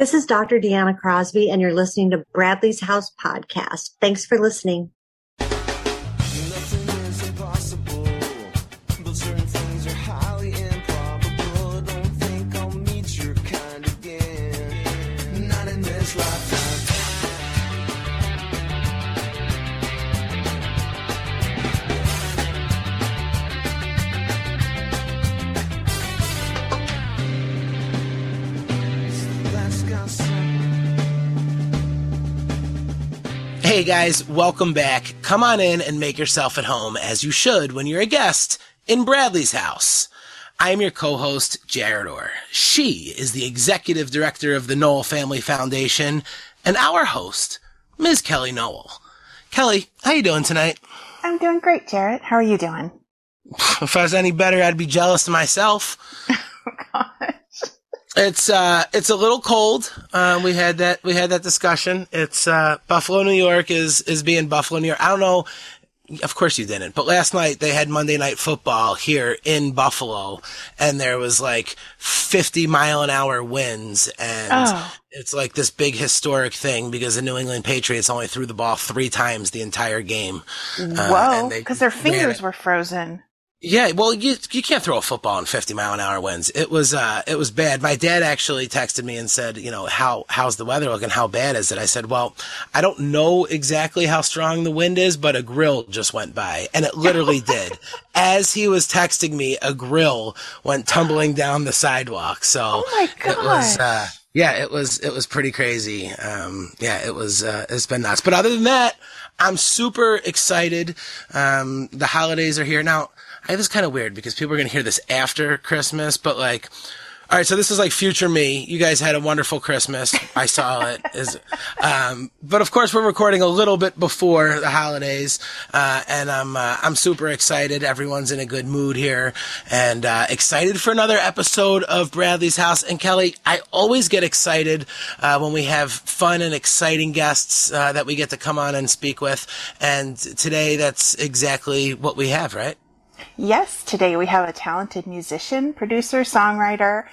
This is Dr. Deanna Crosby, and you're listening to Bradley's House Podcast. Thanks for listening. Hey guys, welcome back. Come on in and make yourself at home, as you should when you're a guest in Bradley's house. I am your co-host, Jared Orr. She is the executive director of the Noel Family Foundation, and our host, Ms. Kelly Noel. Kelly, how you doing tonight? I'm doing great, Jared. How are you doing? If I was any better, I'd be jealous of myself. oh, God. It's uh, it's a little cold. Uh, we had that we had that discussion. It's uh, Buffalo, New York is is being Buffalo, New York. I don't know. Of course you didn't. But last night they had Monday Night Football here in Buffalo, and there was like 50 mile an hour winds, and oh. it's like this big historic thing because the New England Patriots only threw the ball three times the entire game. Whoa! Because their fingers were frozen. Yeah, well, you you can't throw a football in 50 mile an hour winds. It was uh it was bad. My dad actually texted me and said, you know, how how's the weather looking? How bad is it? I said, well, I don't know exactly how strong the wind is, but a grill just went by, and it literally did. As he was texting me, a grill went tumbling down the sidewalk. So oh my God. it was. Uh, yeah, it was it was pretty crazy. Um, yeah, it was uh, it's been nuts. But other than that, I'm super excited. Um, the holidays are here now. I this is kind of weird because people are going to hear this after Christmas, but like, all right, so this is like future me. You guys had a wonderful Christmas. I saw it. Is, um, but of course, we're recording a little bit before the holidays, uh, and I'm uh, I'm super excited. Everyone's in a good mood here, and uh, excited for another episode of Bradley's House. And Kelly, I always get excited uh, when we have fun and exciting guests uh, that we get to come on and speak with. And today, that's exactly what we have, right? Yes, today we have a talented musician, producer, songwriter.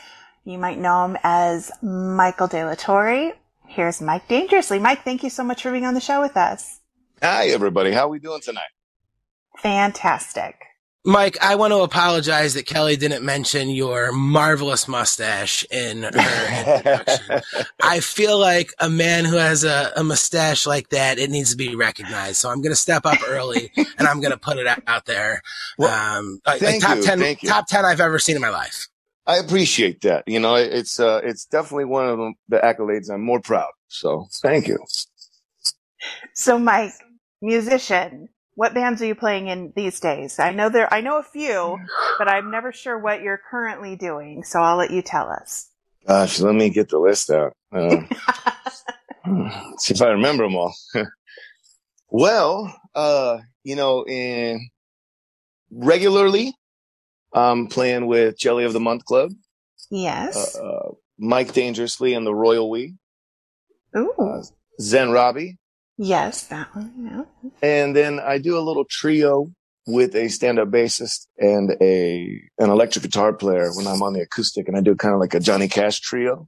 You might know him as Michael De La Torre. Here's Mike Dangerously. Mike, thank you so much for being on the show with us. Hi, everybody. How are we doing tonight? Fantastic. Mike, I want to apologize that Kelly didn't mention your marvelous mustache in her introduction. I feel like a man who has a, a, mustache like that, it needs to be recognized. So I'm going to step up early and I'm going to put it out there. Well, um, like, like top you, 10, top 10 I've ever seen in my life. I appreciate that. You know, it's, uh, it's definitely one of the accolades I'm more proud. So thank you. So Mike, musician, what bands are you playing in these days? I know there, I know a few, but I'm never sure what you're currently doing. So I'll let you tell us. Gosh, let me get the list out. Um, see if I remember them all. well, uh, you know, in regularly, I'm playing with Jelly of the Month Club. Yes. Uh, uh, Mike Dangerously and the Royal We. Ooh. Uh, Zen Robi. Yes, that one. Yeah. And then I do a little trio with a stand-up bassist and a an electric guitar player when I'm on the acoustic, and I do kind of like a Johnny Cash trio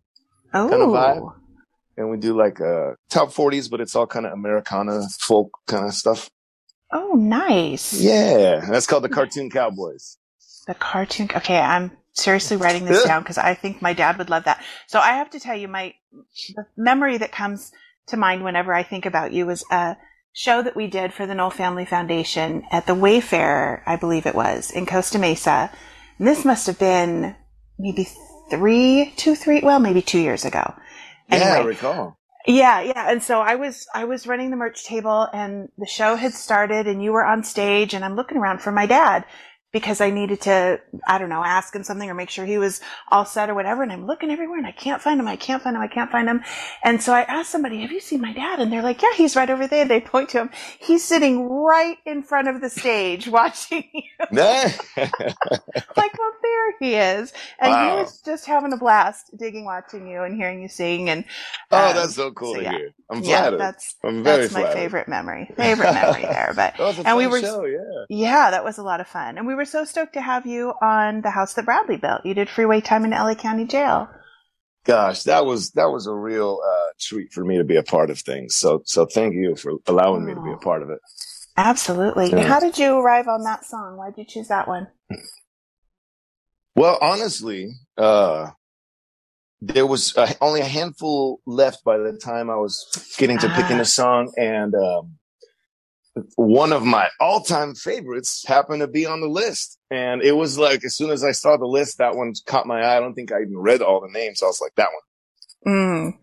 oh. kind of vibe. And we do like a top 40s, but it's all kind of Americana folk kind of stuff. Oh, nice. Yeah, that's called the Cartoon Cowboys. The cartoon. Okay, I'm seriously writing this down because I think my dad would love that. So I have to tell you, my the memory that comes to mind whenever I think about you was a show that we did for the Noel Family Foundation at the Wayfarer, I believe it was, in Costa Mesa. And this must have been maybe three, two, three, well, maybe two years ago. Anyway, yeah, I recall. Yeah, yeah. And so I was, I was running the merch table and the show had started and you were on stage and I'm looking around for my dad because I needed to, I don't know, ask him something or make sure he was all set or whatever. And I'm looking everywhere and I can't find him. I can't find him. I can't find him. And so I asked somebody, have you seen my dad? And they're like, yeah, he's right over there. They point to him. He's sitting right in front of the stage watching you. like, well, there he is. And wow. he was just having a blast digging, watching you and hearing you sing. And, um, oh, that's so cool so, to yeah. hear. I'm flattered. Yeah, that's, I'm very that's flattered. my favorite memory. Favorite memory there. But, and we were, show, yeah. yeah, that was a lot of fun. And we were so stoked to have you on the house that Bradley built. You did freeway time in LA County Jail. gosh, that was that was a real uh, treat for me to be a part of things. So so thank you for allowing me to be a part of it. Absolutely. Yeah. How did you arrive on that song? Why did you choose that one? Well, honestly, uh, there was uh only a handful left by the time I was getting to picking Ah. a song, and um, one of my all-time favorites happened to be on the list. And it was like as soon as I saw the list, that one caught my eye. I don't think I even read all the names. I was like, that one. Mm,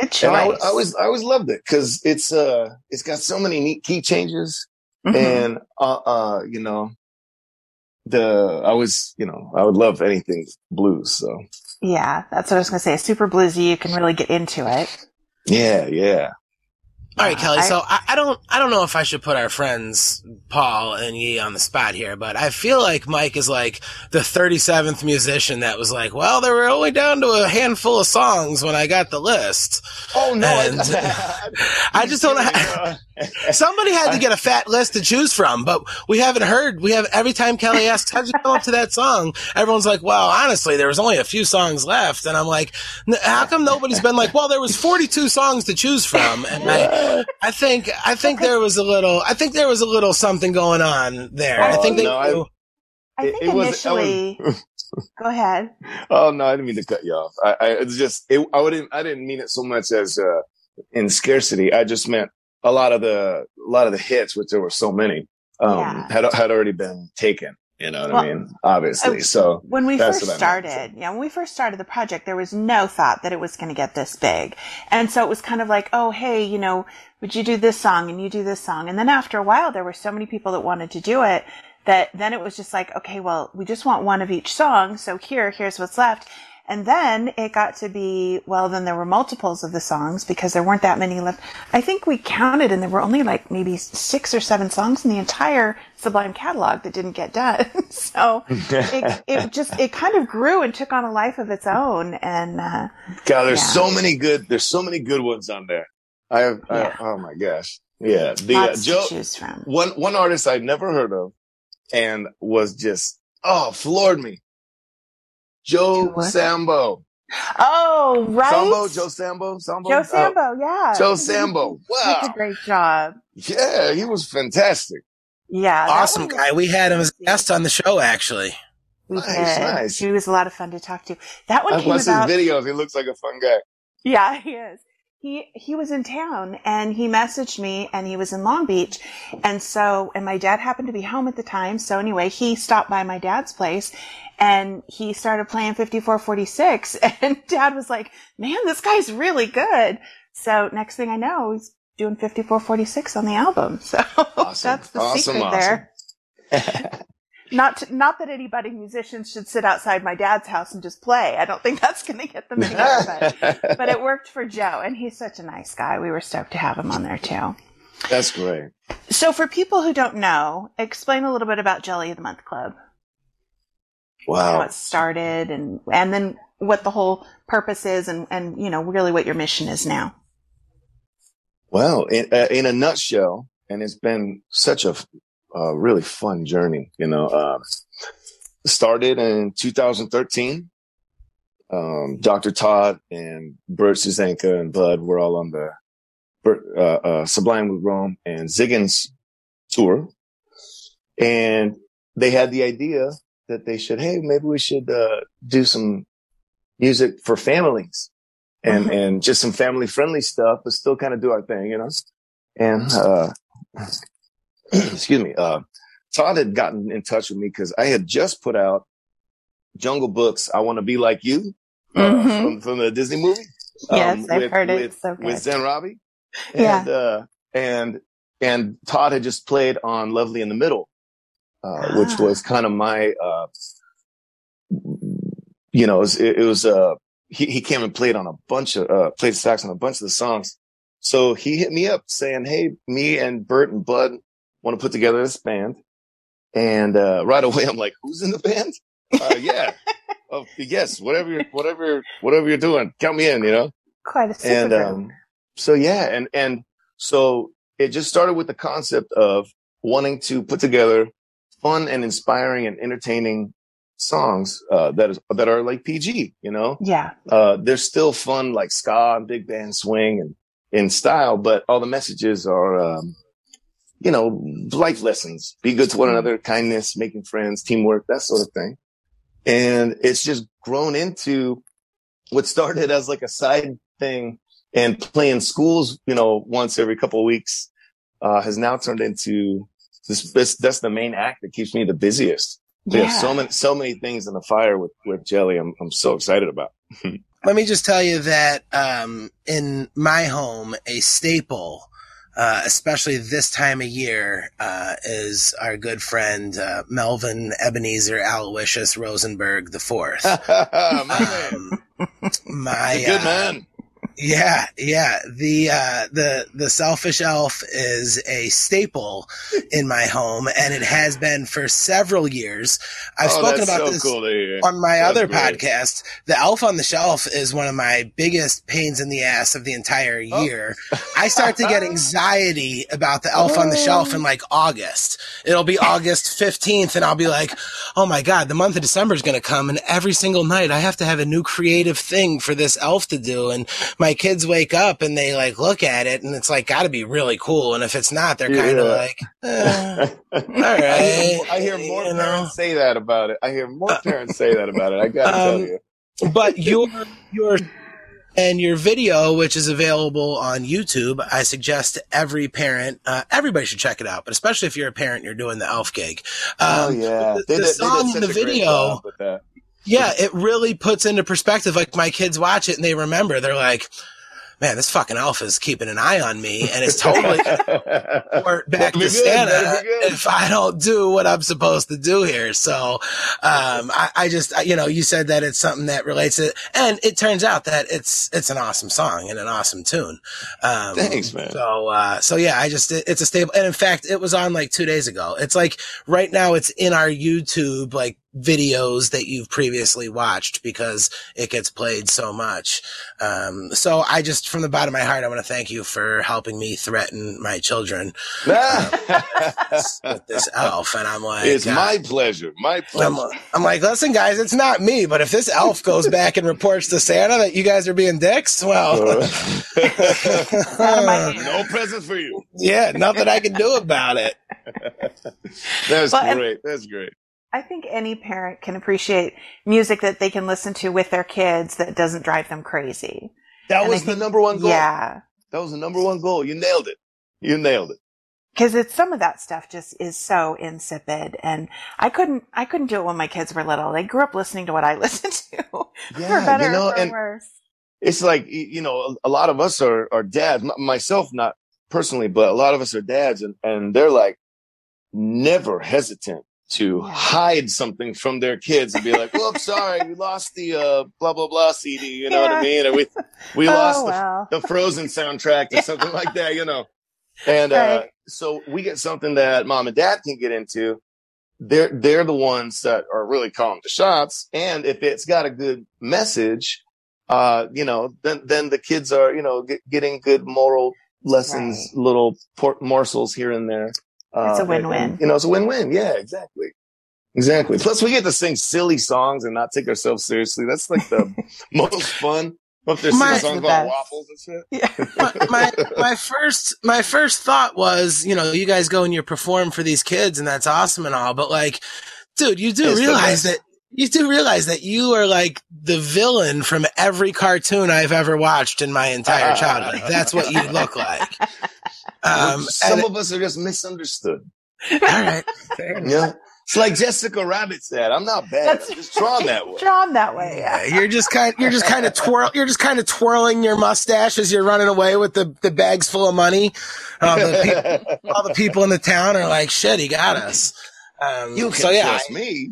good choice. And I, I always, I always loved it because it's, uh, it's got so many neat key changes Mhm. and, uh, uh, you know, the, I was, you know, I would love anything blues. So yeah, that's what I was going to say. Super bluesy. You can really get into it. yeah, yeah. All right, Uh, Kelly. I- so I, I don't, I don't know if I should put our friends Paul and Yee on the spot here, but I feel like Mike is like the 37th musician that was like, well, they were only down to a handful of songs when I got the list. Oh no. And- I just don't know. Somebody had to get a fat list to choose from, but we haven't heard. We have every time Kelly asks, "How'd you come up to that song?" Everyone's like, "Well, honestly, there was only a few songs left," and I'm like, "How come nobody's been like, well, there was 42 songs to choose from?" And I, I think, I think there was a little, I think there was a little something going on there. I Oh, think they no, I- knew. I It- think it was- I was- initially. go ahead. Oh no, I didn't mean to cut you off. I, I it's just it, I wouldn't I didn't mean it so much as uh in scarcity. I just meant a lot of the a lot of the hits, which there were so many, um Yeah. had had already been taken. You know what Well, I mean? Obviously. uh, so When we first what I meant, started, yeah, when we first started the project, there was no thought that it was going to get this big. And so it was kind of like, oh, hey, you know, would you do this song and you do this song? And then after a while, there were so many people that wanted to do it that then it was just like, okay, well, we just want one of each song. So here, here's what's left. And then it got to be, well, then there were multiples of the songs because there weren't that many left. I think we counted and there were only like maybe six or seven songs in the entire Sublime catalog that didn't get done. so it, it just, it kind of grew and took on a life of its own. And, uh, God, there's Yeah. so many good there's so many good ones on there. I have Yeah. I, oh my gosh. Yeah. The uh, Joe to choose from. one one artist I'd never heard of and was just oh floored me. Joe What? Sambo. Oh, right. Sambo, Joe Sambo, Sambo. Joe Oh, Sambo, yeah. Joe Sambo. Wow. He did a great job. Yeah, he was fantastic. Yeah. Awesome one was- guy. We had him as a guest on the show, actually. We Nice, did. nice. He was a lot of fun to talk to. That one I've came watched about. his videos. He looks like a fun guy. Yeah, he is. He he was in town and he messaged me and he was in Long Beach. And so and my dad happened to be home at the time. So anyway, he stopped by my dad's place and he started playing 5446 and dad was like, "Man, this guy's really good." So next thing I know, he's doing 5446 on the album. So Awesome. that's the Awesome, secret there. Not to, not that any budding musicians should sit outside my dad's house and just play. I don't think that's going to get them anywhere. But, but it worked for Joe, and he's such a nice guy. We were stoked to have him on there too. That's great. So, for people who don't know, explain a little bit about Jelly of the Month Club, Wow, how it started, and and then what the whole purpose is, and and you know really what your mission is now. Well, in, uh, in a nutshell, and it's been such a uh, really fun journey, you know, uh, started in 2013. Um, Dr. Todd and Bert Susanka and Bud were all on the uh, uh, Sublime with Rome and Ziggens tour. And they had the idea that they should, hey, maybe we should, uh, do some music for families and, Mhm. and just some family friendly stuff, but still kind of do our thing, you know? And, uh, excuse me, uh, Todd had gotten in touch with me because I had just put out Jungle Books. I want to be like you uh, Mhm. from, from the Disney movie. Yes, I've with, heard it. With, so with. Zen Robi. Yeah. And, uh, and, and Todd had just played on Lovely in the Middle, uh, which Ah. was kind of my, uh, you know, it was, it, it was, uh, he, he came and played on a bunch of, uh, played sax on a bunch of the songs. So he hit me up saying, Hey, me and Bert and Bud want to put together this band. And, uh, right away, I'm like, who's in the band? Uh, yeah. oh, yes. Whatever you're, whatever, whatever you're doing, count me in, you know? Quite a super and, um, so yeah. And, and so it just started with the concept of wanting to put together fun and inspiring and entertaining songs uh, that is that are like PG. You know, Yeah. uh, they're still fun, like ska and big band swing and in style, but all the messages are, um, you know, life lessons. Be good to one another, kindness, making friends, teamwork, that sort of thing. And it's just grown into what started as like a side thing and playing schools, you know, once every couple of weeks, uh, has now turned into this, this, that's the main act that keeps me the busiest. We Yeah. have so many, so many things in the fire with, with Jelly. I'm, I'm so excited about. Let me just tell you that um, in my home, a staple, uh, especially this time of year, uh, is our good friend uh, Melvin Ebenezer Aloysius Rosenberg the Fourth. My man. Um, my Good uh, man. Yeah, yeah. The uh the the selfish elf is a staple in my home and it has been for several years. I've oh, spoken about so this cool on my That's other great. podcast. The elf on the shelf is one of my biggest pains in the ass of the entire Oh. year. I start to get anxiety about the elf on the shelf in like August. It'll be August 15th and I'll be like, "Oh my god, the month of December is going to come and every single night I have to have a new creative thing for this elf to do and my kids wake up and they like look at it and it's like got to be really cool and if it's not they're kind of like eh, all I hear, I hear more you know. parents say that about it. I hear more parents say that about it. I gotta tell Um, you. but your your and your video, which is available on YouTube, I suggest to every parent, uh, everybody should check it out, but especially if you're a parent, you're doing the elf gig. oh Um, yeah, the- They the did- song in the such a great video- job with that. Yeah, it really puts into perspective. Like my kids watch it and they remember, they're like, man, this fucking elf is keeping an eye on me and it's totally back to Santa better be good. if I don't do what I'm supposed to do here. So, um, I, I just, I- you know, you said that it's something that relates to, and it turns out that it's, it's an awesome song and an awesome tune. Um, Thanks, man. So, uh, so yeah, I just, it, it's a stable, and in fact, it was on like two days ago. It's like right now it's in our YouTube, like videos that you've previously watched because it gets played so much. Um, so I just, from the bottom of my heart, I want to thank you for helping me threaten my children with this elf. And I'm like, it's uh, my pleasure. My pleasure. I'm, I'm like, listen, guys, it's not me, but if this elf goes back and reports to Santa that you guys are being dicks, well, no present for you. yeah, nothing I can do about it. That's Well, and- great. That's great. I think any parent can appreciate music that they can listen to with their kids that doesn't drive them crazy. That And was I the number one goal. Yeah. That was the number one goal. You nailed it. You nailed it. Cause it's some of that stuff just is so insipid and I couldn't, I couldn't do it when my kids were little. They grew up listening to what I listened to for better you know, or worse. it's like you know a lot of us are are dads M- myself not personally but a lot of us are dads and and they're like never hesitant to Yeah. hide something from their kids and be like well sorry we lost the uh blah blah blah cd you know what i mean? And we we oh, lost the, the frozen soundtrack or something like that you know? And uh so we get something that mom and dad can get into. They're they're the ones that are really calling the shots. And if it's got a good message uh, you know, then then the kids are, you know, get, getting good moral lessons, Right. little por- morsels here and there. It's a um, win-win. and, you know, it's a win-win. Yeah, exactly, exactly. Plus, we get to sing silly songs and not take ourselves seriously. That's like the most fun. Up there singing My- songs about waffles and shit. Yeah. my, my my first my first thought was, you know, you guys go and you perform for these kids, and that's awesome and all, but like, dude, you do It's realize that you do realize that you are like the villain from every cartoon I've ever watched in my entire childhood. That's what you look like. Um, Some and- of us are just misunderstood. all right, fair enough. Yeah, it's like Jessica Rabbit said. I'm not bad. That's- I'm just drawn that way. Drawn that way. Yeah, Yeah. you're just kind you're just kind of twirl you're just kind of twirling your mustache as you're running away with the, the bags full of money. Uh, the people, all the people in the town are like, "Shit, he got us." Um, you can so yeah, trust me.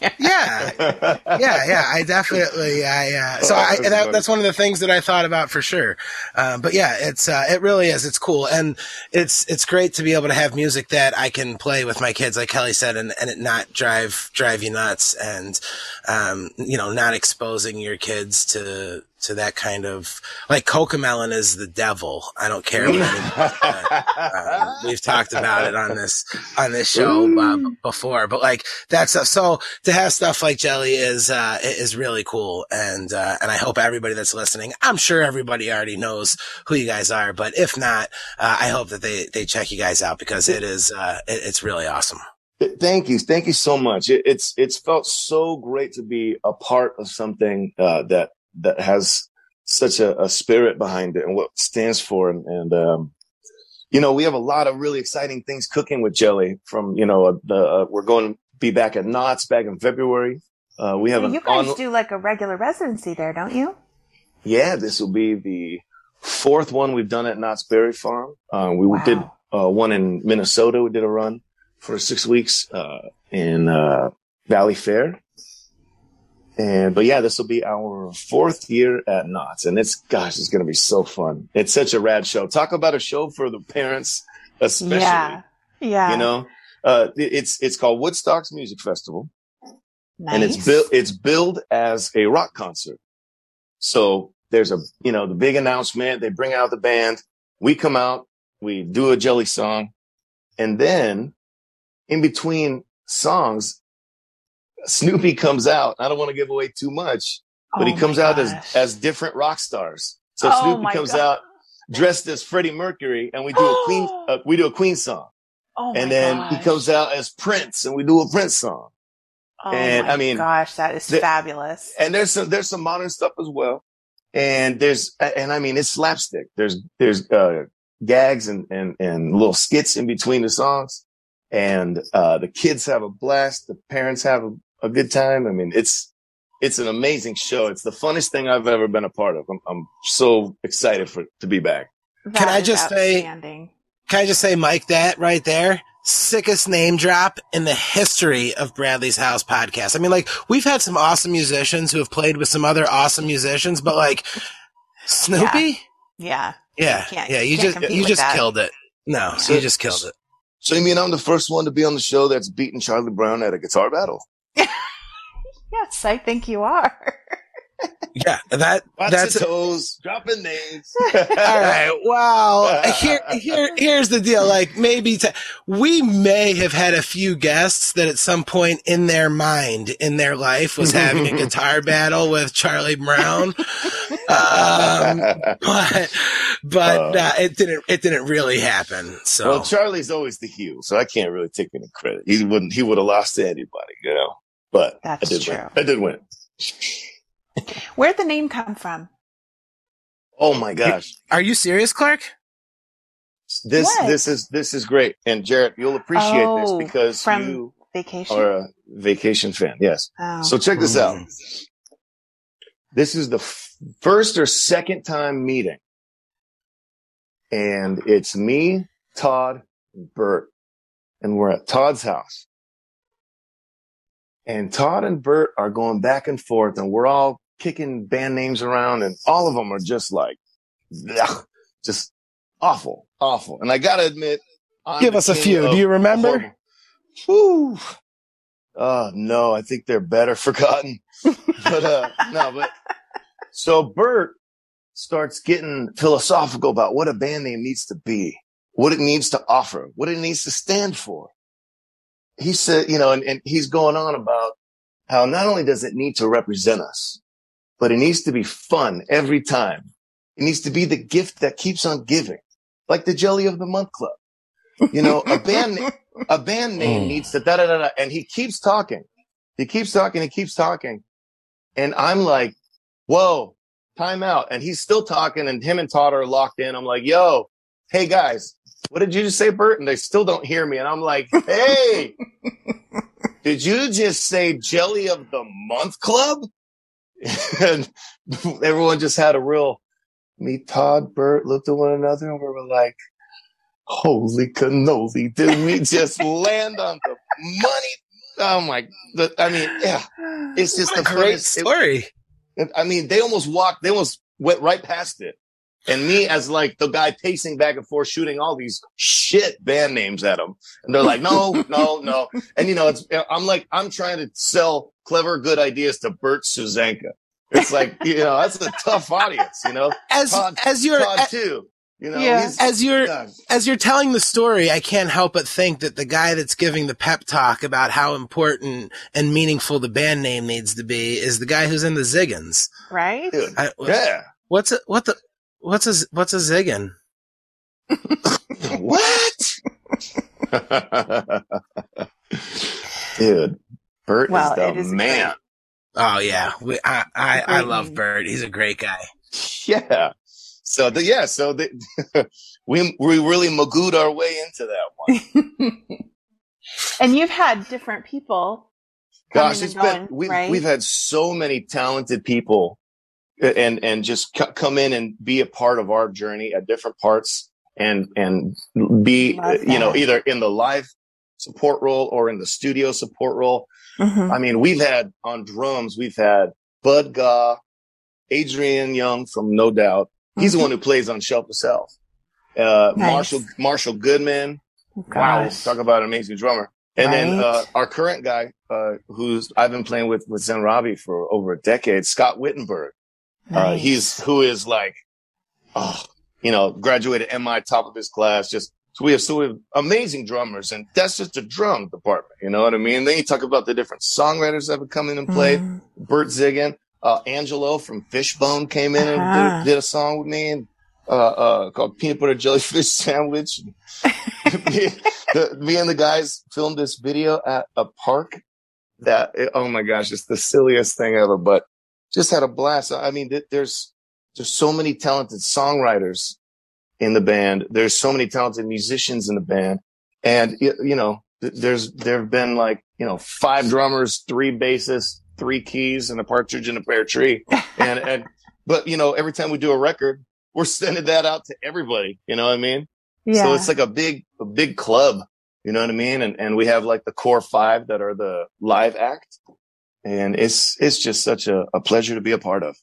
Yeah, yeah, yeah. I definitely, I. Uh, so I, that's that, that's one of the things that I thought about for sure. Um, but yeah, it's uh, it really is. It's cool, and it's it's great to be able to have music that I can play with my kids, like Kelly said, and, and it not drive drive you nuts, and um, you know, not exposing your kids to to that kind of like Cocomelon is the devil. I don't care. uh, we've talked about it on this on this show uh, before, but like that stuff. So to have stuff like Jelly is uh, is really cool, and uh, and I hope everybody that's listening. I'm sure everybody already knows who you guys are, but if not, uh, I hope that they they check you guys out because it is uh, it, it's really awesome. Thank you, thank you so much. It, it's it's felt so great to be a part of something uh, that that has such a, a, spirit behind it and what stands for. And, and um, you know, we have a lot of really exciting things cooking with Jelly from, you know, uh, the, uh, we're going to be back at Knott's back in February. Uh, we have you guys on- do like a regular residency there, don't you? Yeah, this will be the fourth one we've done at Knott's Berry Farm. Uh, we wow. did uh, one in Minnesota. We did a run for six weeks uh, in Valleyfair. And, but yeah, this will be our fourth year at Knott's, and it's, gosh, it's going to be so fun. It's such a rad show. Talk about a show for the parents, especially. Yeah. Yeah. You know, uh, it's, it's called Woodstock's Music Festival. Nice. And it's built, it's billed as a rock concert. So there's a, you know, the big announcement. They bring out the band. We come out, we do a jelly song. And then in between songs, Snoopy comes out. I don't want to give away too much, but oh he comes out as, as different rock stars. So oh Snoopy comes God. out dressed as Freddie Mercury and we do a Queen, uh, we do a Queen song. Oh and then gosh. he comes out as Prince and we do a Prince song. Oh and I mean, gosh, that is fabulous. And there's some, there's some modern stuff as well. And there's, and I mean, it's slapstick. There's, there's, uh, gags and, and, and little skits in between the songs. And, uh, the kids have a blast. The parents have a, a good time. I mean, it's it's an amazing show. It's the funnest thing I've ever been a part of. I'm, I'm so excited for to be back. That can I just say? Can I just say, Mike, that right there, sickest name drop in the history of Bradley's House podcast. I mean, like we've had some awesome musicians who have played with some other awesome musicians, but like Snoopy, yeah, yeah, yeah, yeah you just you just that. killed it. No, yeah. you just killed it. So you mean I'm the first one to be on the show that's beaten Charlie Brown at a guitar battle? yes, I think you are. yeah, that Lots that's toes, dropping names. All right. Well, here, here, here's the deal. Like maybe t- we may have had a few guests that at some point in their mind, in their life, was having a guitar battle with Charlie Brown. Um, but, but uh, uh, it didn't, it didn't really happen. So, well, Charlie's always the heel, so I can't really take any credit. He wouldn't, he would have lost to anybody, you know. But That's I did true. win. I did win. Where'd the name come from? Oh my gosh. Are you serious, Clark? This what? this is this is great. And Jared, you'll appreciate oh, this because you vacation? are a vacation fan. Yes. Oh. So check this out. Mm. This is the f- first or second time meeting. And it's me, Todd, and Bert. And we're at Todd's house. And Todd and Bert are going back and forth and we're all kicking band names around and all of them are just like, ugh, just awful, awful. And I gotta admit, I'm give us a few. Do you remember? Whew. Oh no, I think they're better forgotten. but uh no, but so Bert starts getting philosophical about what a band name needs to be, what it needs to offer, what it needs to stand for he said, you know, and, and he's going on about how not only does it need to represent us, but it needs to be fun every time. It needs to be the gift that keeps on giving, like the Jelly of the Month Club. You know, a band, a band name mm. needs to da da da da. And he keeps talking. He keeps talking. He keeps talking. And I'm like, whoa, time out. And he's still talking and him and Todd are locked in. I'm like, yo, hey guys, what did you just say, Bert? And they still don't hear me. And I'm like, hey, did you just say jelly of the month club? and everyone just had a real, me, Todd, Bert looked at one another and we were like, holy cannoli. Did we just land on the money? Oh my, the, I mean, yeah, it's just a great story. It, I mean, they almost walked, they almost went right past it. And me as like the guy pacing back and forth, shooting all these shit band names at them. And they're like, no, no, no. And you know, it's, I'm like, I'm trying to sell clever, good ideas to Bert Susanka. It's like, you know, that's a tough audience, you know? As Todd, as you're Todd a- too. You know, Yeah. he's, as you're God, as you're telling the story, I can't help but think that the guy that's giving the pep talk about how important and meaningful the band name needs to be is the guy who's in the Ziggens. Right? dude. I, Yeah. What's a, what the what's a what's a Ziggen? what? Dude, Bert Well, is the it is man. Oh yeah, we, I I, I love name. Bert. He's a great guy. Yeah. So the, yeah, so the, we we really magooed our way into that one. and you've had different people. Gosh, it's and been we've right? we've had so many talented people, and and just c- come in and be a part of our journey at different parts, and and be you know either in the live support role or in the studio support role. Mhm. I mean, we've had on drums, we've had Bud Gaugh, Adrian Young from No Doubt. He's the one who plays on Shelf of Self. Uh, Nice. Marshall Marshall Goodman. Wow, talk about an amazing drummer. And then uh, our current guy, uh, who's I've been playing with with Zen Robi for over a decade, Scott Wittenberg. Uh, he's who is like, oh, you know, graduated MI top of his class. Just so we have so we have amazing drummers, and that's just the drum department. You know what I mean? Then you talk about the different songwriters that have come in and played. Mhm. Bert Ziggen, uh, Angelo from Fishbone came in and Uh-huh. did, did a song with me and, uh, uh, called Peanut Butter Jellyfish Sandwich. me, the, me and the guys filmed this video at a park that, oh my gosh, it's the silliest thing ever, but just had a blast. I mean, th- there's, there's so many talented songwriters in the band. There's so many talented musicians in the band. And, you know, th- there's, there have been like, you know, five drummers, three bassists, three keys and a partridge in a pear tree. And, and, but you know, every time we do a record, we're sending that out to everybody. You know what I mean? Yeah. So it's like a big, a big club. You know what I mean? And, and we have like the core five that are the live act. And it's, it's just such a, a pleasure to be a part of.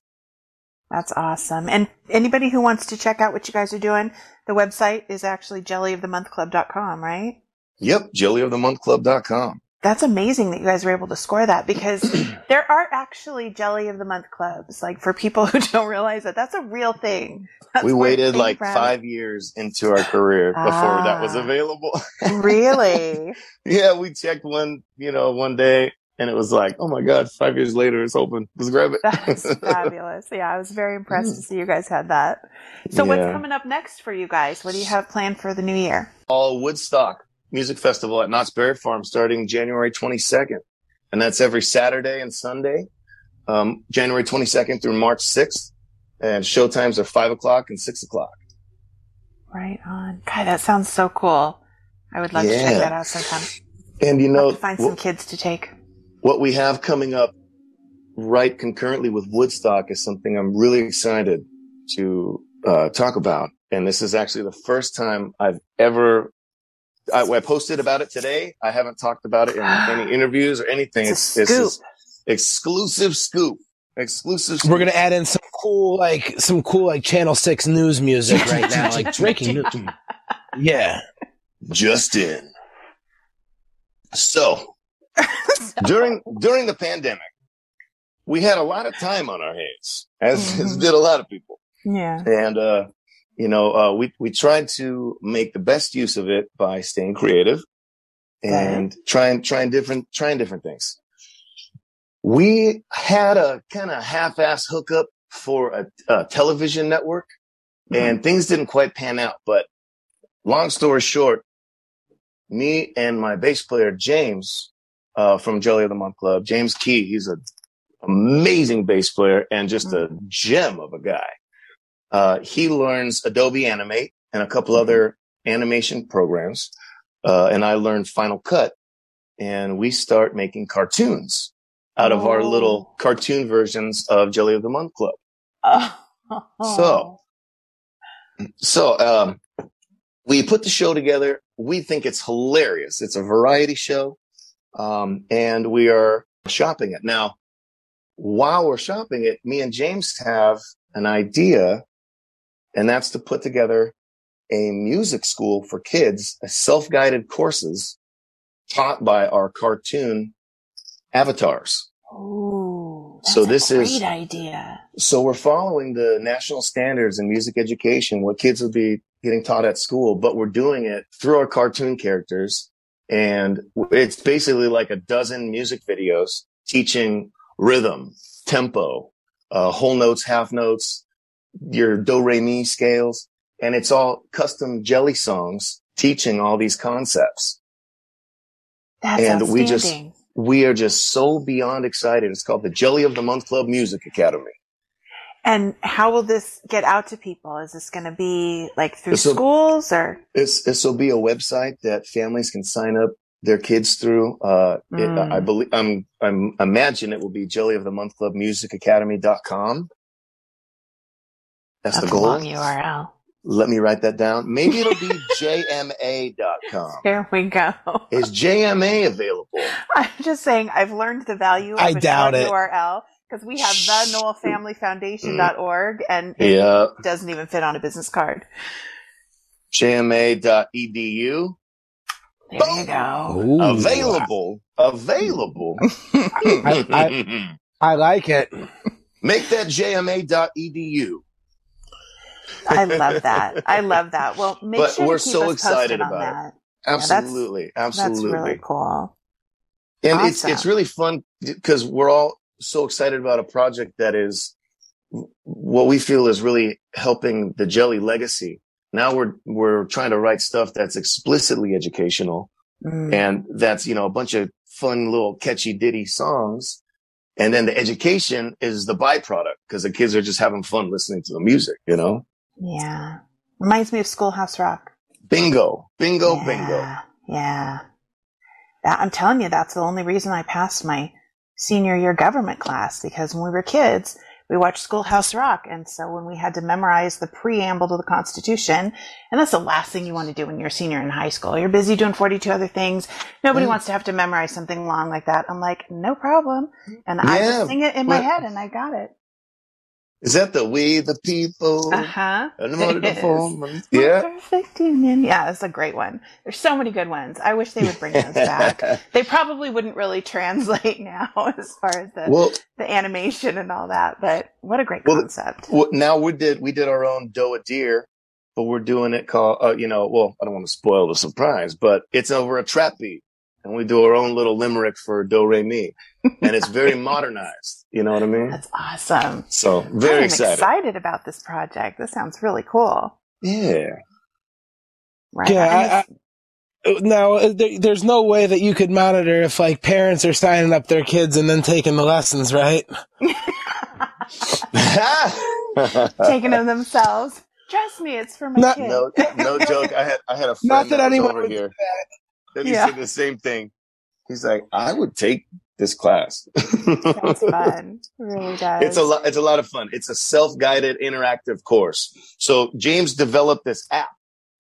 That's awesome. And anybody who wants to check out what you guys are doing, the website is actually jellyofthemonthclub.com, right? Yep. Jellyofthemonthclub.com. That's amazing that you guys were able to score that because there are actually jelly of the month clubs. Like for people who don't realize that, that's a real thing. That's we waited like proud five years into our career before that was Ah. available. Really? yeah, we checked one, you know, one day and it was like, oh my God, five years later, it's open. Let's grab it. That's fabulous. Yeah, I was very impressed to see you guys had that. So what's coming up next for you guys? What do you have planned for the new year? All Woodstock Music Festival at Knott's Berry Farm starting January 22nd. And that's every Saturday and Sunday, um, January 22nd through March 6th. And show times are five o'clock and six o'clock. Right on. God, that sounds so cool. I would love to check that out sometime. And you know, find some kids to take. What we have coming up right concurrently with Woodstock is something I'm really excited to uh, talk about. And this is actually the first time I've ever, I, I posted about it today. I haven't talked about it in any interviews or anything. It's a It's, it's scoop. this exclusive scoop. Exclusive. We're gonna add in some cool, like some cool, like Channel Six news music right now, like breaking news. Yeah, Justin. So during during the pandemic, we had a lot of time on our hands, as, as Mhm. did a lot of people. Yeah. And uh, you know, uh, we we tried to make the best use of it by staying creative and trying trying different trying different things. We had a kind of half-ass hookup for a, a television network, and things didn't quite pan out. But long story short, me and my bass player James uh, from Jelly of the Month Club, James Key, he's an amazing bass player and just a gem of a guy. Uh, he learns Adobe Animate and a couple other animation programs, uh, and I learned Final Cut, and we start making cartoons out of our Oh. little cartoon versions of Jelly of the Month Club. Oh. So- So, um, we put the show together. We think it's hilarious. It's a variety show. Um, and we are shopping it. Now, while we're shopping it, me and James have an idea, and that's to put together a music school for kids, a self-guided courses taught by our cartoon avatars. Ooh. That's so a this great is great idea. so we're following the national standards in music education, what kids will be getting taught at school, but we're doing it through our cartoon characters. And it's basically like a dozen music videos teaching rhythm, tempo, uh, whole notes, half notes, your do, re, mi scales. And it's all custom jelly songs teaching all these concepts. That's And we just- We are just so beyond excited. It's called the Jelly of the Month Club Music Academy. And how will this get out to people? Is this going to be like through This'll- schools or? This this will be a website that families can sign up their kids through. Uh, it, Mm. I believe I'm I'm imagine it will be Jelly of the Month Club Music Academy.com. That's, That's the a goal. long URL. Let me write that down. Maybe it'll be jma.com. There we go. Is JMA available? I'm just saying I've learned the value of I a doubt it. URL because we have the noelfamilyfoundation.org and it Yeah, doesn't even fit on a business card. jma.edu. There you go. Ooh. Available. Available. I, I like it. Make that jma.edu. I love that. I love that. Well, make But sure we're keep so us excited posted on about it. that. that's- Absolutely. That's absolutely. really cool. And it's it's really fun because we're all so excited about a project that is what we feel is really helping the Jelly legacy. Now we're we're trying to write stuff that's explicitly educational Mm. and that's you know a bunch of fun little catchy ditty songs, and then the education is the byproduct because the kids are just having fun listening to the music. You know, Yeah. Reminds me of Schoolhouse Rock. bingo, bingo, yeah, bingo. Yeah. That, I'm telling you, that's the only reason I passed my senior year government class because when we were kids, we watched Schoolhouse Rock. And so when we had to memorize the preamble to the Constitution, and that's the last thing you want to do when you're a senior in high school. You're busy doing 42 other things. Nobody Mm. wants to have to memorize something long like that. I'm like, no problem. And I just sing it in my but- head and I got it. Is that the we the people? Uh huh. and the motor to form- Yeah. Perfect union. Yeah, it's a great one. There's so many good ones. I wish they would bring those back. They probably wouldn't really translate now as far as the, well, the animation and all that, but what a great Well, concept. well, now we did we did our own Doe a Deer, but we're doing it called uh, you know. Well, I don't want to spoil the surprise, but it's over a trap beat, and we do our own little limerick for Do Re Mi, and it's very modernized. You know what I mean? That's awesome. So very I'm excited. excited about this project. This sounds really cool. Yeah. Right. Yeah, And it's- Now, uh, there, there's no way that you could monitor if like parents are signing up their kids and then taking the lessons, right? taking them themselves. Trust me, it's for my Not- kid. no, no joke. I had I had a friend Not that that anyone over here. That he Yeah. said the same thing. He's like, I would take this class. That's fun. It really does. It's a lot. It's a lot of fun. It's a self-guided interactive course. So James developed this app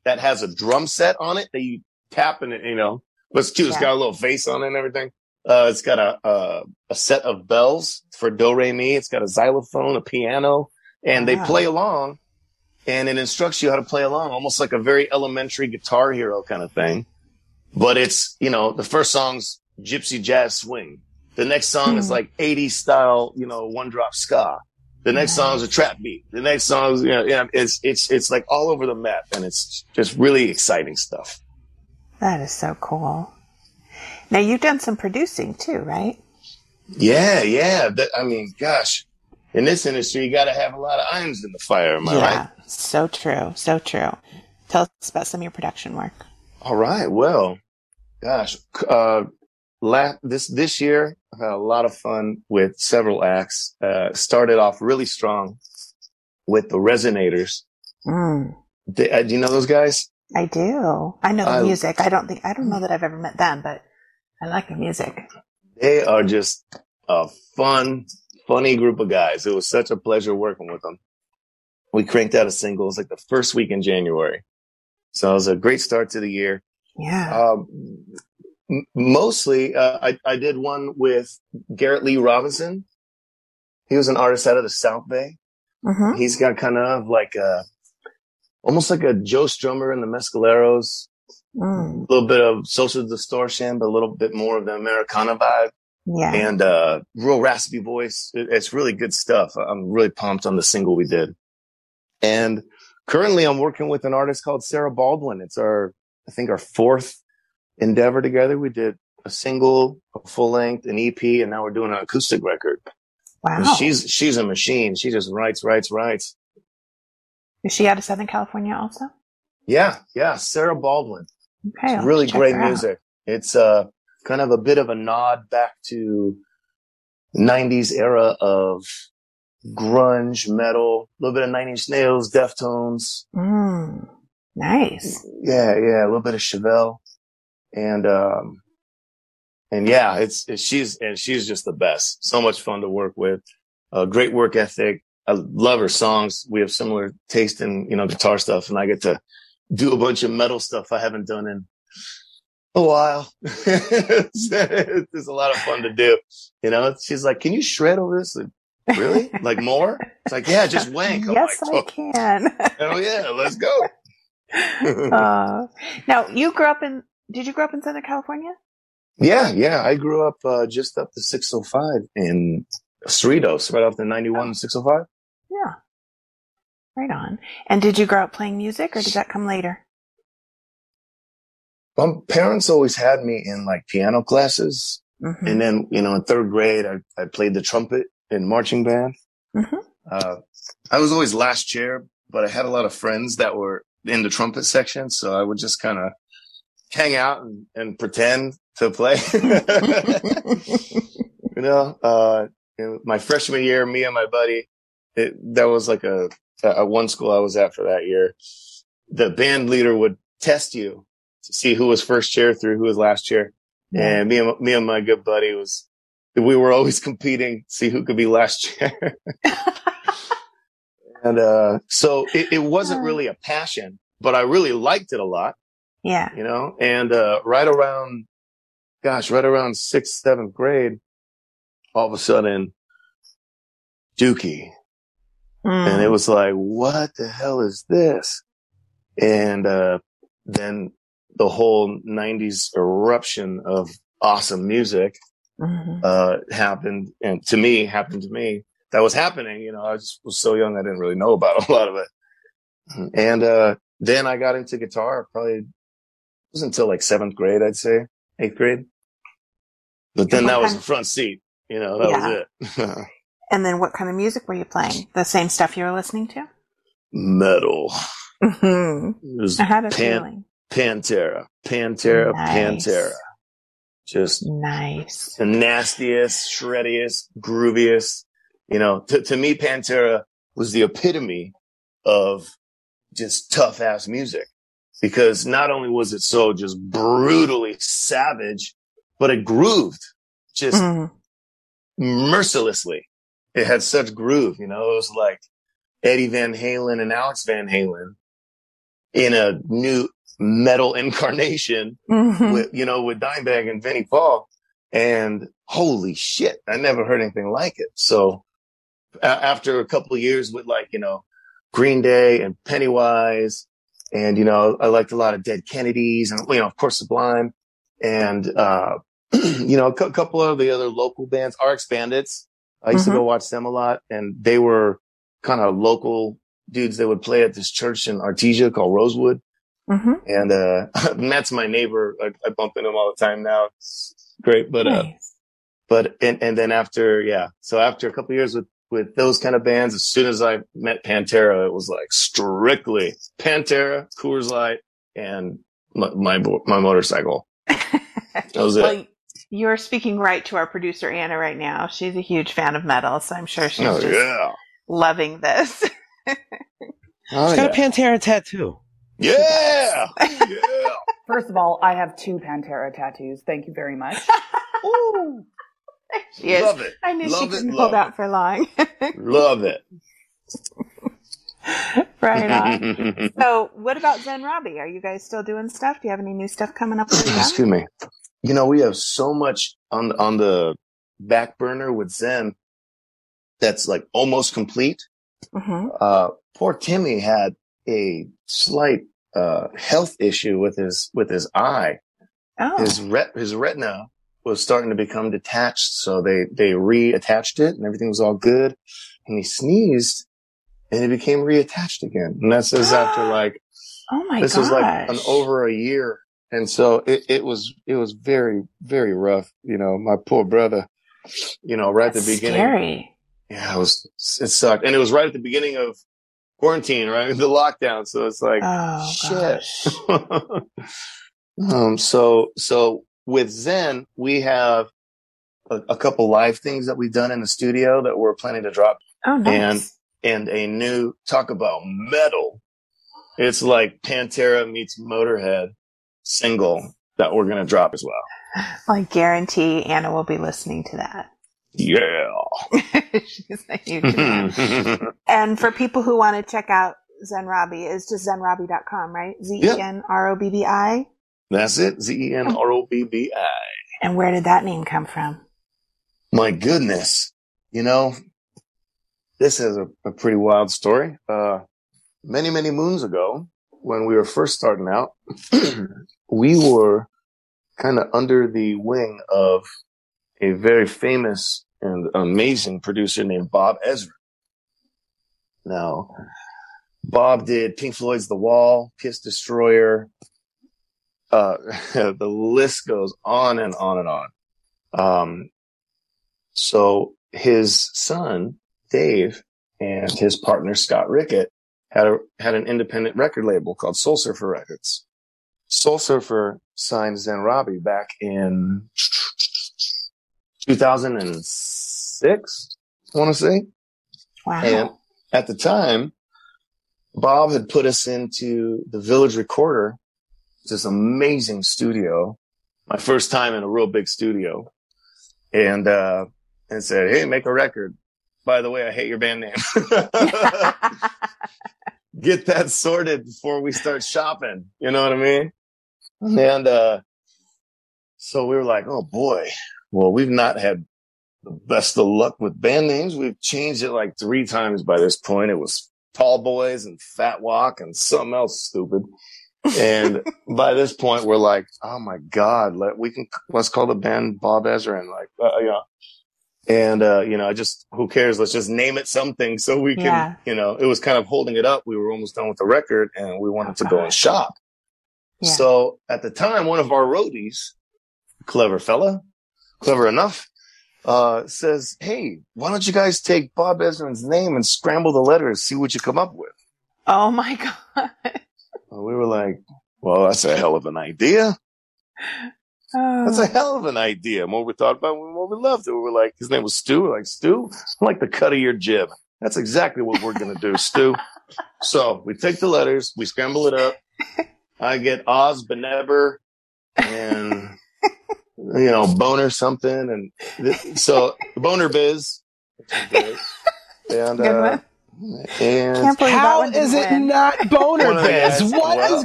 that has a drum set on it that you tap and it, you know, but it's cute. It's Yeah. got a little face on it and everything. Uh, it's got a, a, a set of bells for do, re, mi. It's got a xylophone, a piano, and they Wow. play along and it instructs you how to play along, almost like a very elementary guitar hero kind of thing. But it's, you know, the first song's gypsy jazz swing. The next song is Hmm. like 80s style, you know, one drop ska. The next song is a trap beat. The next song is, you know, yeah, it's, it's, it's like all over the map and it's just really exciting stuff. That is so cool. Now you've done some producing too, right? Yeah. Yeah. That, I mean, gosh, in this industry, you got to have a lot of irons in the fire. Am I right? So true. So true. Tell us about some of your production work. All right. Well, gosh, uh, la- this, this year, I've had a lot of fun with several acts. Uh, started off really strong with the Resonators. Mm, Do, uh, do you know those guys? I do. I know the I- music. I don't think, I don't know that I've ever met them, but I like the music. They are just a fun, funny group of guys. It was such a pleasure working with them. We cranked out a single. It was like the first week in January. So it was a great start to the year. Yeah. Um, mostly, uh, I, I did one with Garrett Lee Robinson. He was an artist out of the South Bay. hmm He's got kind of like a, almost like a Joe Strummer in the Mescaleros, Mm. a little bit of social distortion, but a little bit more of the Americana vibe. Yeah. and uh, real raspy voice. It- it's really good stuff. I'm really pumped on the single we did. And currently, I'm working with an artist called Sarah Baldwin. It's our, I think, our fourth endeavor together. We did a single, a full length, an EP, and now we're doing an acoustic record. wow. And She's she's a machine. She just writes, writes, writes. Is she out of Southern California also? Yeah, yeah. Sarah Baldwin. Okay. It's really great music. It's uh kind of a bit of a nod back to 90s era of grunge, metal, a little bit of Nine Inch Nails, Deftones. Mm, nice. Yeah, yeah, a little bit of Chevelle. And um and yeah, it's, it's she's and she's just the best. So much fun to work with. Uh, great work ethic. I love her songs. We have similar taste in, you know, guitar stuff and I get to do a bunch of metal stuff I haven't done in a while. it's, it's a lot of fun to do. You know, she's like, can you shred over this? Like, really? like more? It's like, yeah, just wank. Yes, like, I "Oh, can. oh yeah, let's go. Uh, now, you grew up in, did you grow up in Southern California? Yeah, yeah. I grew up uh, just up the 605 in Cerritos, right off the 91 and 605. Yeah. Right on. And did you grow up playing music or did that come later? My parents always had me in like piano classes. hmm And then, you know, in third grade, I, I played the trumpet in marching band. Mhm. Uh, I was always last chair, but I had a lot of friends that were in the trumpet section. So I would just kind of hang out and, and pretend to play. you know, uh, my freshman year, me and my buddy, it, that was like a, a one school I was at for that year. The band leader would test you to see who was first chair through, who was last chair. And me and, me and my good buddy was, we were always competing, to see who could be last chair. and, uh, so it, it wasn't really a passion, but I really liked it a lot yeah. you know, and, uh, right around, gosh, right around sixth, seventh grade, all of a sudden, Dookie. And it Mm. was like, what the hell is this? And, uh, then the whole nineties eruption of awesome music, Mhm. uh, happened and to me, happened to me. That was happening, you know, I just was so young, I didn't really know about a lot of it. And, uh, then I got into guitar probably it wasn't until like seventh grade, I'd say eighth grade. But then that was the front seat, you know, that was it. And then what kind of music were you playing? The same stuff you were listening to? Metal. hmm It was I had a Pan- feeling. Pantera, Pantera, Nice. Pantera. Just Nice. the nastiest, shreddiest, grooviest. You know, to, to me, Pantera was the epitome of just tough ass music because not only was it so just brutally savage, but it grooved just Mhm. mercilessly. It had such groove, you know, it was like Eddie Van Halen and Alex Van Halen in a new metal incarnation Mhm. with, you know, with Dimebag and Vinnie Paul. And holy shit, I never heard anything like it. So after a couple of years with like, you know, Green Day and Pennywise and, you know, I liked a lot of Dead Kennedys and, you know, of course Sublime and, uh, you know, a cou- couple of the other local bands, RX Bandits. I used to go watch them a lot and they were kind of local dudes that would play at this church in Artesia called Rosewood. Mhm. And, uh, Matt's my neighbor. I, I bump into him all the time now. It's great. But, uh, but, and, and then after, yeah. So after a couple years with, with those kind of bands, as soon as I met Pantera, it was like strictly Pantera, Coors Light, and my, my, my motorcycle. That was it. you're speaking right to our producer Anna right now. She's a huge fan of metal, so I'm sure she's oh, just yeah. loving this. Oh, She's got a. Pantera tattoo. yeah. yeah. First of all, I have two Pantera tattoos. Thank you very much. Ooh. she is. Love it. I knew Love she couldn't hold out for long. Love it. right on. So, what about Zen Robbi? Are you guys still doing stuff? Do you have any new stuff coming up? Excuse me. You know, we have so much on on the back burner with Zen that's like almost complete. Mhm. Uh, poor Timmy had a slight uh, health issue with his with his eye. Oh, His ret his retina was starting to become detached. So they, they reattached it and everything was all good. And he sneezed and it became reattached again. And that's is after like, Oh my this gosh. was like an over a year. And so it, it was, it was very, very rough. You know, my poor brother, you know, right at the beginning. Scary. Yeah, it was, it sucked. And it was right at the beginning of quarantine, right? The lockdown. So it's like, Oh shit. um, so, so with Zen, we have a, a couple live things that we've done in the studio that we're planning to drop Oh nice. and a new talk about metal. It's like Pantera meets Motorhead single that we're going to drop as well. I guarantee Anna will be listening to that. Yeah. She's a huge fan. And for people who want to check out Zen Robbi, it's just zenrobbi.com, right? Z E N R O B B I. That's it. Z E N R O B B I. And where did that name come from? My goodness. You know, this is a, a pretty wild story. Uh, many, many moons ago, when we were first starting out, we were kind of under the wing of a very famous and amazing producer named Bob Ezrin. Now, Bob did Pink Floyd's The Wall, Kiss Destroyer. Uh, the list goes on and on and on. Um, so his son, Dave, and his partner, Scott Rickett, had a, had an independent record label called Soul Surfer Records. Soul Surfer signed Zen Robbi back in 2006, I want to say. Wow. And at the time, Bob had put us into the Village Recorder, this amazing studio, my first time in a real big studio, and uh, and said, "Hey, make a record." By the way, I hate your band name. Get that sorted before we start shopping. You know what I mean? And uh, so we were like, "Oh boy, well, we've not had the best of luck with band names. We've changed it like three times by this point. It was Tall Boys and Fat Walk and something else stupid. And by this point, we're like, oh my God, let, we can, let's call the band Bob Ezrin and like, uh, yeah. And, uh, you know, I just, who cares? Let's just name it something so we can, Yeah. you know, it was kind of holding it up. We were almost done with the record and we wanted to go and shop. Yeah. So at the time, one of our roadies, clever fella, clever enough, uh, says, Hey, why don't you guys take Bob Ezrin's name and scramble the letters, see what you come up with? oh my god. We were like, well, that's a hell of an idea. That's Oh. a hell of an idea. What we thought about, what we loved it. We were like, his name was Stu. We're like, Stu, I like the cut of your jib. That's exactly what we're going to do, Stu. So we take the letters, we scramble it up. I get Oz Beneber and, you know, Boner something. And th- so Boner Biz. which is great. And, uh. And Can't believe that How one is it win. not boner One of the biz? What well- is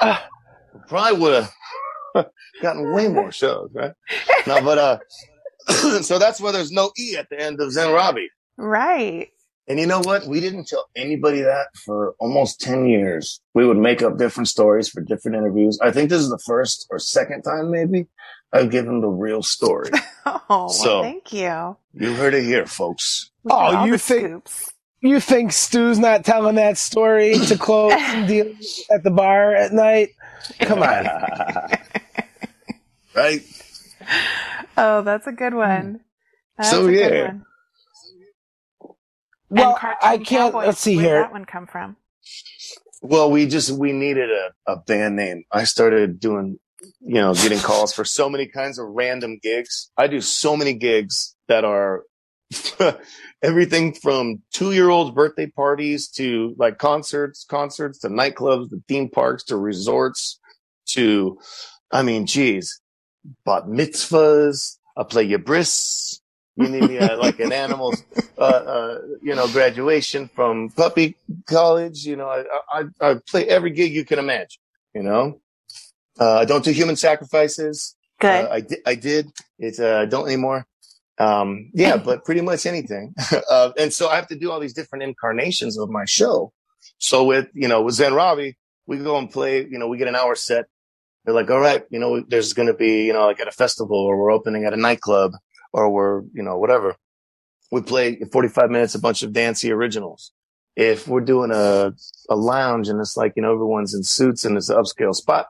go- probably would have gotten way more shows, right? No, but uh, so that's why there's no e at the end of Zen Robbi. Right. And you know what? We didn't tell anybody that for almost ten years. We would make up different stories for different interviews. I think this is the first or second time, maybe I've given the real story. Oh, well, So- thank you. you heard it here, folks. We Oh, you think- scoops. You think Stu's not telling that story to close deals at the bar at night? Come on. right? Oh, that's a good one. Hmm. That's So, a good yeah. one. Well, I can't. Cowboys, Let's see where'd here. that one come from? Well, we just we needed a, a band name. I started doing, you know, getting calls for so many kinds of random gigs. I do so many gigs that are everything from two year olds birthday parties to like concerts, concerts to nightclubs, to theme parks, to resorts, to, I mean, geez, bat mitzvahs. I play your bris. You need me like an animal, uh, uh, you know, graduation from puppy college. You know, I, I, I play every gig you can imagine, you know, uh, I don't do human sacrifices. Good. Uh, I did, I did. It's, uh, I don't anymore. Um, yeah, but pretty much anything. uh, and so I have to do all these different incarnations of my show. So with, you know, with Zen Robbi, we go and play, you know, we get an hour set They're like, all right, you know, there's going to be, you know, like at a festival or we're opening at a nightclub or we're, you know, whatever. We play 45 minutes, a bunch of dancey originals. If we're doing a, a lounge and it's like, you know, everyone's in suits and it's an upscale spot,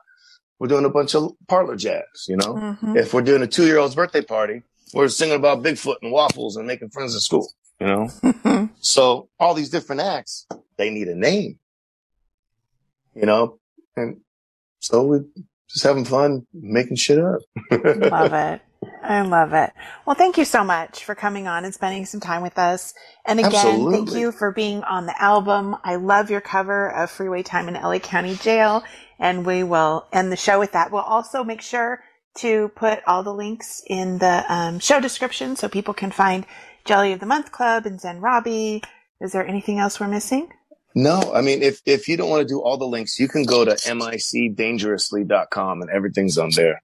we're doing a bunch of parlor jazz, you know? Mhm. If we're doing a two year old's birthday party, we're singing about Bigfoot and waffles and making friends at school, you know? So all these different acts, they need a name, you know, and so we're just having fun making shit up. love it. I love it. Well, thank you so much for coming on and spending some time with us. And again, thank you for being on the album. I love your cover of Freeway Time in LA County Jail. And we will end the show with that. We'll also make sure to put all the links in the um, show description so people can find Jelly of the Month Club and Zen Robbi. Is there anything else we're missing? no, I mean, if, if you don't want to do all the links, you can go to micdangerously.com and everything's on there.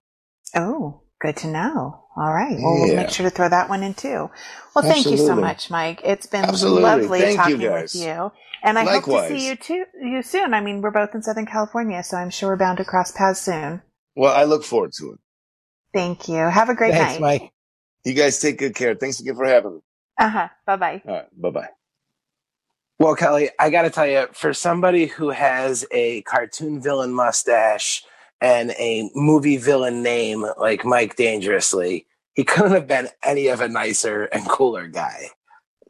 Oh, good to know. All right. Well, we'll make sure to throw that one in too. Well, thank you so much, Mike. It's been Absolutely. lovely Thank talking guys. with you. And I hope to see you too, you soon. I mean, we're both in Southern California, so I'm sure we're bound to cross paths soon. Well, I look forward to it. Thank you. Have a great Thanks, night. Mike. You guys take good care. Thanks again for having me. Uh huh. Bye bye. All right. Bye bye. Well, Kelly, I got to tell you, for somebody who has a cartoon villain mustache and a movie villain name like Mike Dangerously, he couldn't have been any of a nicer and cooler guy.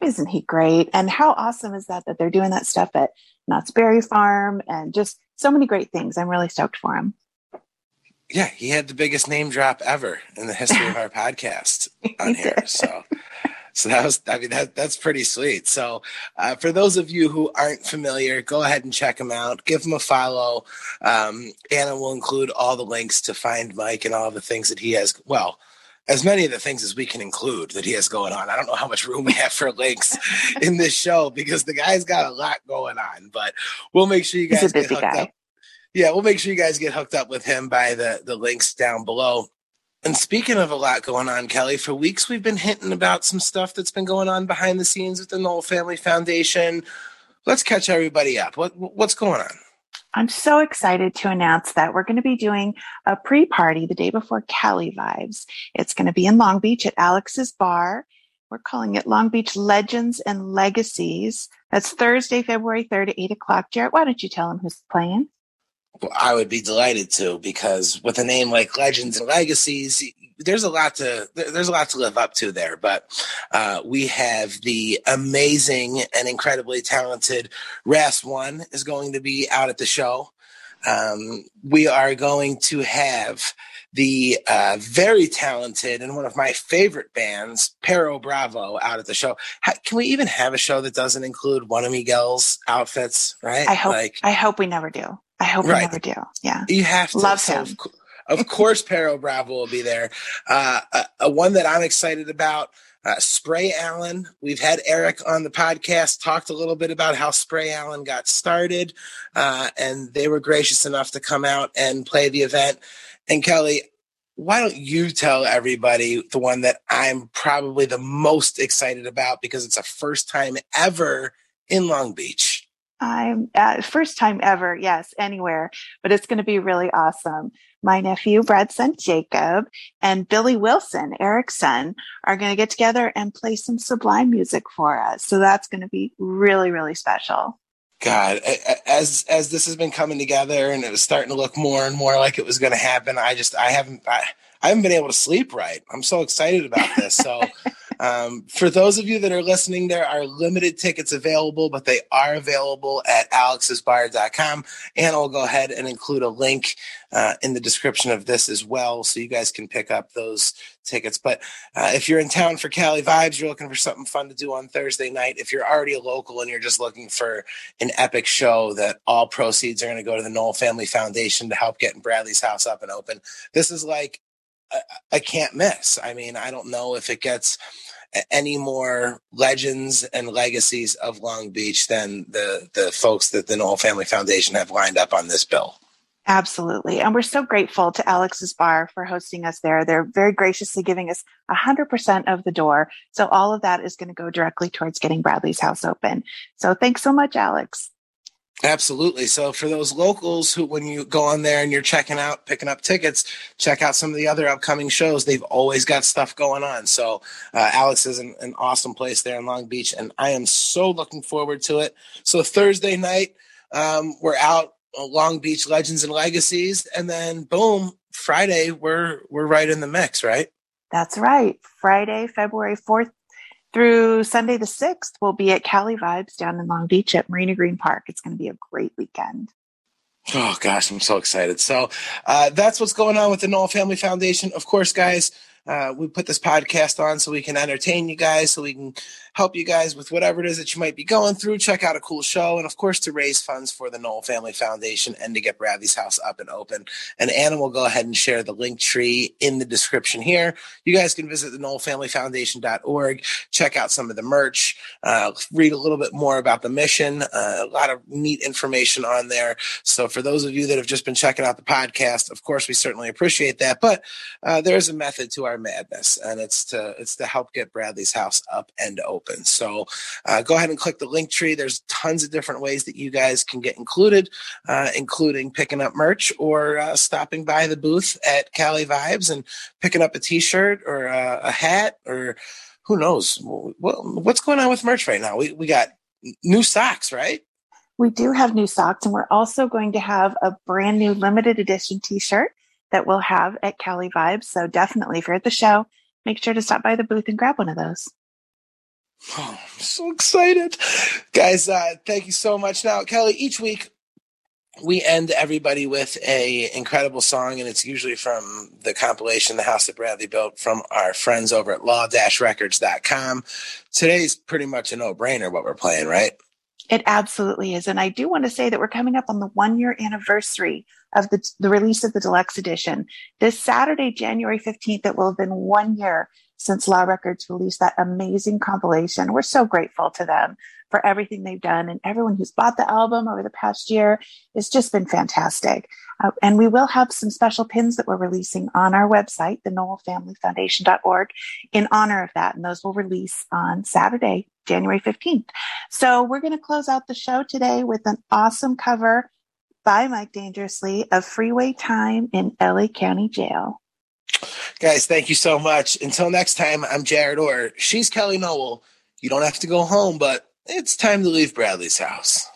Isn't he great? And how awesome is that that they're doing that stuff at Knott's Berry Farm and just so many great things. I'm really stoked for him. Yeah, he had the biggest name drop ever in the history of our podcast on here. So, so that was, I mean, that that's pretty sweet. So, uh, for those of you who aren't familiar, go ahead and check him out. Give him a follow. Um, Anna will include all the links to find Mike and all the things that he has. Well, as many of the things as we can include that he has going on. I don't know how much room we have for links in this show because the guy's got a lot going on, but we'll make sure you guys get hooked guy. up. Yeah, we'll make sure you guys get hooked up with him by the the links down below. And speaking of a lot going on, Kelly, for weeks we've been hinting about some stuff that's been going on behind the scenes with the Nowell Family Foundation. Let's catch everybody up. What what's going on? I'm so excited to announce that we're going to be doing a pre party the day before Cali Vibes. It's going to be in Long Beach at Alex's Bar. We're calling it Long Beach Legends and Legacies. That's Thursday, February 3rd at 8 o'clock. Jarrett, why don't you tell them who's playing? Well, I would be delighted to because with a name like Legends and Legacies, there's a lot to there's a lot to live up to there. But uh, we have the amazing and incredibly talented Ras One is going to be out at the show. Um, we are going to have the uh, very talented and one of my favorite bands, Perro Bravo, out at the show. Ha- can we even have a show that doesn't include one of Miguel's outfits? Right? I hope, Like, I hope we never do. I hope Right. we never do. Yeah. you have to Love so him. Of, of course, Perro Bravo will be there. Uh, a, a one that I'm excited about. Uh, Spray Allen. We've had Eric on the podcast, talked a little bit about how Spray Allen got started, uh, and they were gracious enough to come out and play the event. And Kelly, why don't you tell everybody the one that I'm probably the most excited about because it's a first time ever in Long Beach? I'm uh, first time ever, yes, anywhere, but it's going to be really awesome. My nephew, Brad's son Jacob, and Billy Wilson, Eric's son, are going to get together and play some sublime music for us. So that's going to be really, really special. God, as as this has been coming together and it was starting to look more and more like it was going to happen, I just I haven't I, I haven't been able to sleep right. I'm so excited about this. So, um, for those of you that are listening, there are limited tickets available, but they are available at alexsbar.com. And I'll go ahead and include a link uh, in the description of this as well, so you guys can pick up those tickets. But uh, if you're in town for Cali Vibes, you're looking for something fun to do on Thursday night. If you're already a local and you're just looking for an epic show that all proceeds are going to go to the Nowell Family Foundation to help getting Bradley's house up and open. This is like a can't miss. I mean, I don't know if it gets any more legends and legacies of Long Beach than the the folks that the Nowell Family Foundation have lined up on this bill. Absolutely. And we're so grateful to Alex's Bar for hosting us there. They're very graciously giving us 100% of the door. So all of that is going to go directly towards getting Bradley's house open. So thanks so much, Alex. Absolutely. So for those locals who, when you go on there and you're checking out, picking up tickets, check out some of the other upcoming shows. They've always got stuff going on. So uh, Alex is an, an awesome place there in Long Beach, and I am so looking forward to it. So Thursday night, um, we're out uh, Long Beach Legends and Legacies, and then boom, Friday we're we're right in the mix, right? That's right. Friday, February 4th through Sunday the 6th, we'll be at Cali Vibes down in Long Beach at Marina Green Park. It's going to be a great weekend. Oh gosh, I'm so excited. So uh, that's what's going on with the Nowell Family Foundation. Of course, guys, uh, we put this podcast on so we can entertain you guys, so we can help you guys with whatever it is that you might be going through. Check out a cool show, and of course, to raise funds for the Nowell Family Foundation and to get Bradley's house up and open. And Anna will go ahead and share the link tree in the description here. You guys can visit the NowellFamilyFoundation.org, check out some of the merch, uh, read a little bit more about the mission. Uh, a lot of neat information on there. So for those of you that have just been checking out the podcast, of course, we certainly appreciate that. But uh, there is a method to our madness, and it's to it's to help get Bradley's house up and open. So uh, go ahead and click the link tree. There's tons of different ways that you guys can get included, uh, including picking up merch or uh, stopping by the booth at Cali Vibes and picking up a T-shirt or a, a hat or who knows what, what's going on with merch right now. We we got new socks, right? We do have new socks, and we're also going to have a brand new limited edition T-shirt that we'll have at Cali Vibes. So definitely, if you're at the show, make sure to stop by the booth and grab one of those. Oh, I'm so excited. Guys, uh, thank you so much. Now, Kelly, each week we end everybody with a incredible song, and it's usually from the compilation The House That Bradley Built from our friends over at law-records.com. Today's pretty much a no-brainer what we're playing, right? It absolutely is. And I do want to say that we're coming up on the one year anniversary of the, the release of the deluxe edition. This Saturday, January 15th, it will have been one year since Law Records released that amazing compilation. We're so grateful to them for everything they've done and everyone who's bought the album over the past year. It's just been fantastic. Uh, and we will have some special pins that we're releasing on our website, the nowellfamilyfoundation.org, in honor of that. And those will release on Saturday, January 15th. So we're going to close out the show today with an awesome cover by Mike Dangerously of Freeway Time in LA County Jail. Guys, thank you so much. Until next time, I'm Jared Orr. She's Kelly Nowell. You don't have to go home, but it's time to leave Bradley's house.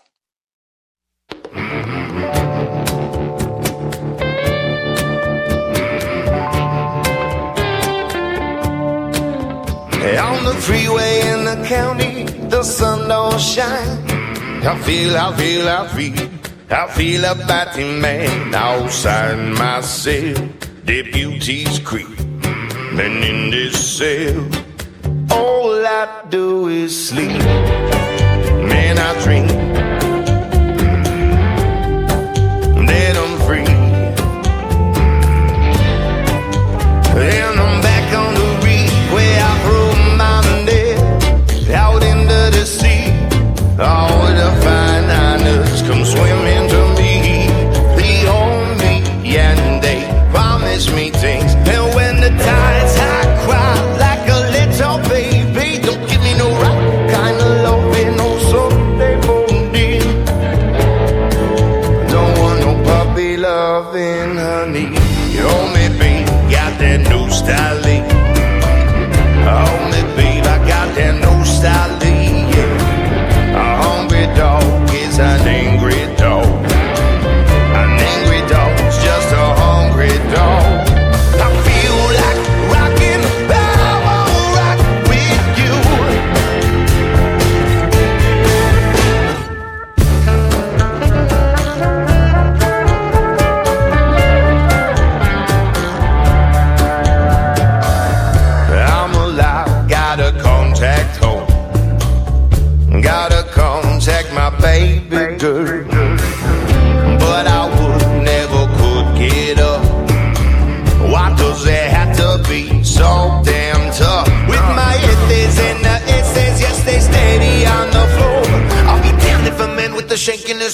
On the freeway in the county, the sun don't shine. I feel, I feel, I feel, I feel a batty man outside myself. Deputies creep, and in this cell, all I do is sleep. Man, I dream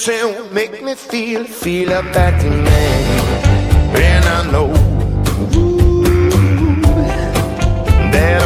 shaking oh, his make me feel, feel a batty man. And I know that